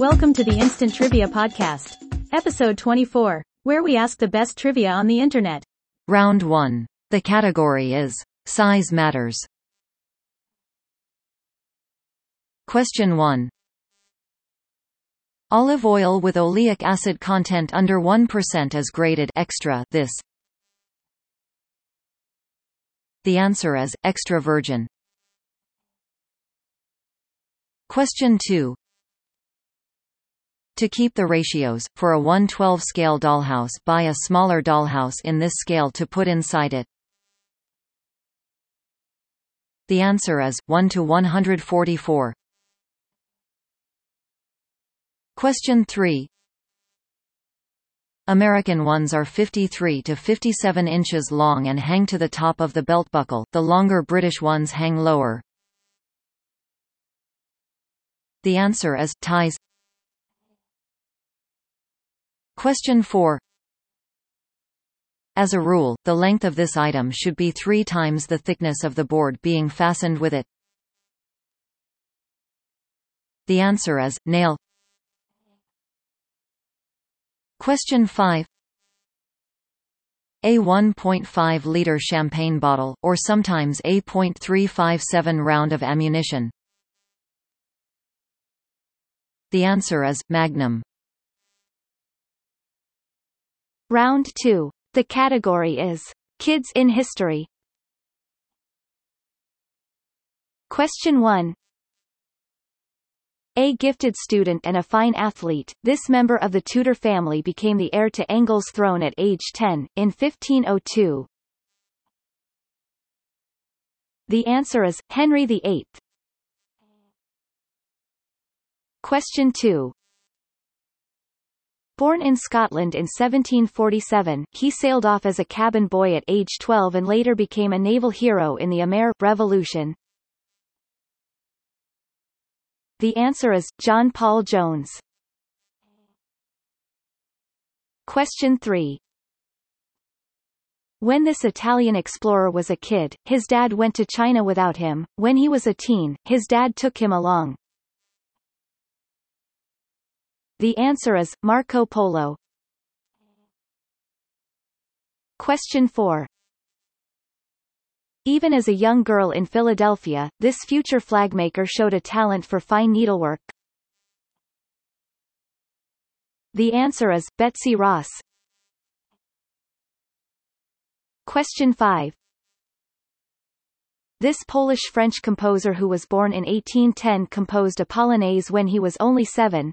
Welcome to the Instant Trivia Podcast, episode 24, where we ask the best trivia on the internet. Round 1. The category is Size Matters. Question 1. Olive oil with oleic acid content under 1% is graded extra this. The answer is extra virgin. Question 2. To keep the ratios, for a 112 scale dollhouse buy a smaller dollhouse in this scale to put inside it. The answer is, 1 to 144. Question 3. American ones are 53 to 57 inches long and hang to the top of the belt buckle, the longer British ones hang lower. The answer is, ties Question 4 As a rule, the length of this item should be three times the thickness of the board being fastened with it. The answer is, nail Question 5 a 1.5-liter champagne bottle, or sometimes a .357 round of ammunition. The answer is, Magnum. Round 2. The category is Kids in History. Question 1. A gifted student and a fine athlete, this member of the Tudor family became the heir to England's throne at age 10, in 1502. The answer is, Henry VIII. Question 2. Born in Scotland in 1747, he sailed off as a cabin boy at age 12 and later became a naval hero in the Amer Revolution. The answer is, John Paul Jones. Question 3. When this Italian explorer was a kid, his dad went to China without him. When he was a teen, his dad took him along. The answer is, Marco Polo. Question 4. Even as a young girl in Philadelphia, this future flagmaker showed a talent for fine needlework. The answer is, Betsy Ross. Question 5. This Polish-French composer who was born in 1810 composed a polonaise when he was only seven.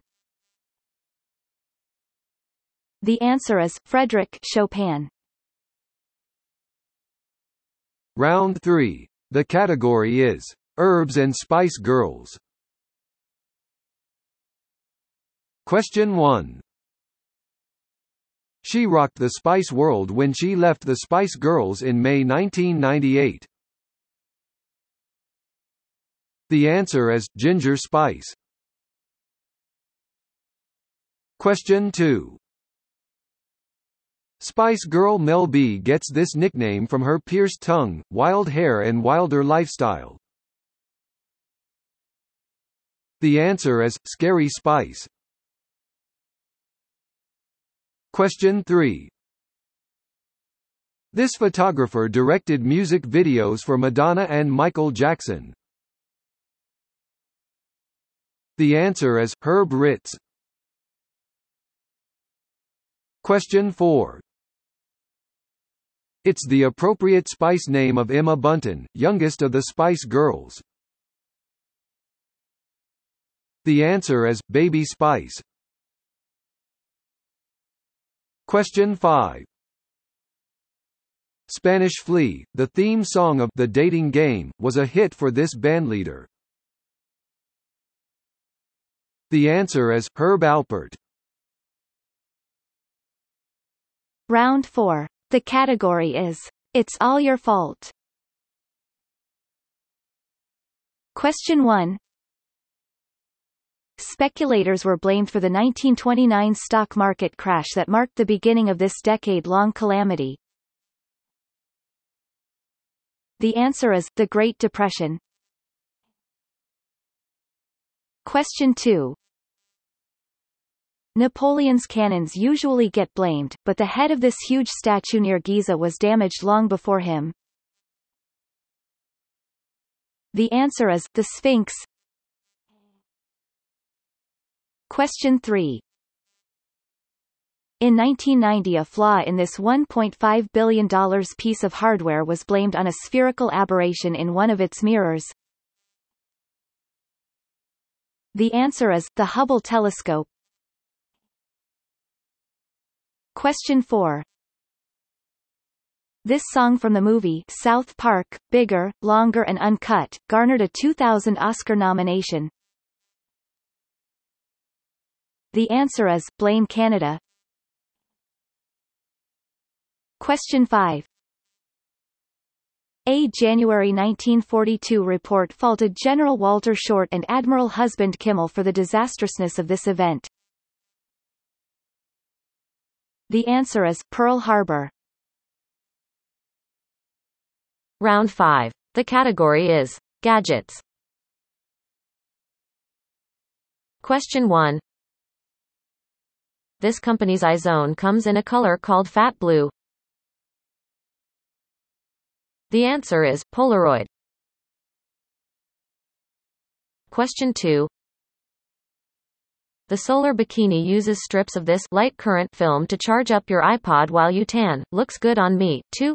The answer is, Frédéric Chopin. Round 3. The category is Herbs and Spice Girls. Question 1. She rocked the Spice World when she left the Spice Girls in May 1998. The answer is Ginger Spice. Question 2. Spice Girl Mel B gets this nickname from her pierced tongue, wild hair and wilder lifestyle. The answer is, Scary Spice. Question 3. This photographer directed music videos for Madonna and Michael Jackson. The answer is, Herb Ritts. Question 4. It's the appropriate Spice name of Emma Bunton, youngest of the Spice Girls. The answer is, Baby Spice. Question 5. Spanish Flea, the theme song of The Dating Game, was a hit for this bandleader. The answer is, Herb Alpert. Round 4. The category is It's All Your Fault. Question 1. Speculators were blamed for the 1929 stock market crash that marked the beginning of this decade-long calamity. The answer is, the Great Depression. Question 2. Napoleon's cannons usually get blamed, but the head of this huge statue near Giza was damaged long before him. The answer is, the Sphinx. Question 3. In 1990 a flaw in this $1.5 billion piece of hardware was blamed on a spherical aberration in one of its mirrors. The answer is, the Hubble telescope. Question 4. This song from the movie South Park, Bigger, Longer and Uncut, garnered a 2000 Oscar nomination. The answer is, Blame Canada. Question 5. A January 1942 report faulted General Walter Short and Admiral Husband Kimmel for the disastrousness of this event. The answer is Pearl Harbor. Round 5. The category is gadgets. Question 1. This company's iZone comes in a color called Fat Blue. The answer is Polaroid. Question 2. The solar bikini uses strips of this light current film to charge up your iPod while you tan. Looks good on me, too.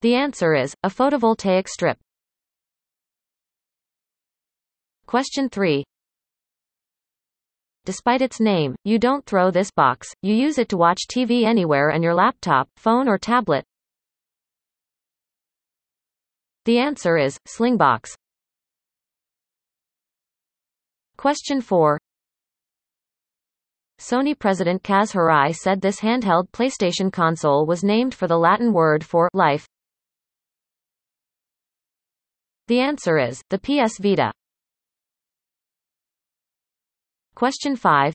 The answer is a photovoltaic strip. Question 3. Despite its name, you don't throw this box, you use it to watch TV anywhere on your laptop, phone or tablet. The answer is, Slingbox. Question 4. Sony president Kaz Hirai said this handheld PlayStation console was named for the Latin word for life. The answer is, the PS Vita. Question 5.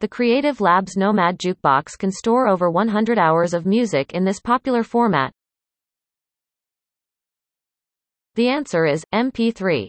The Creative Labs Nomad Jukebox can store over 100 hours of music in this popular format. The answer is MP3.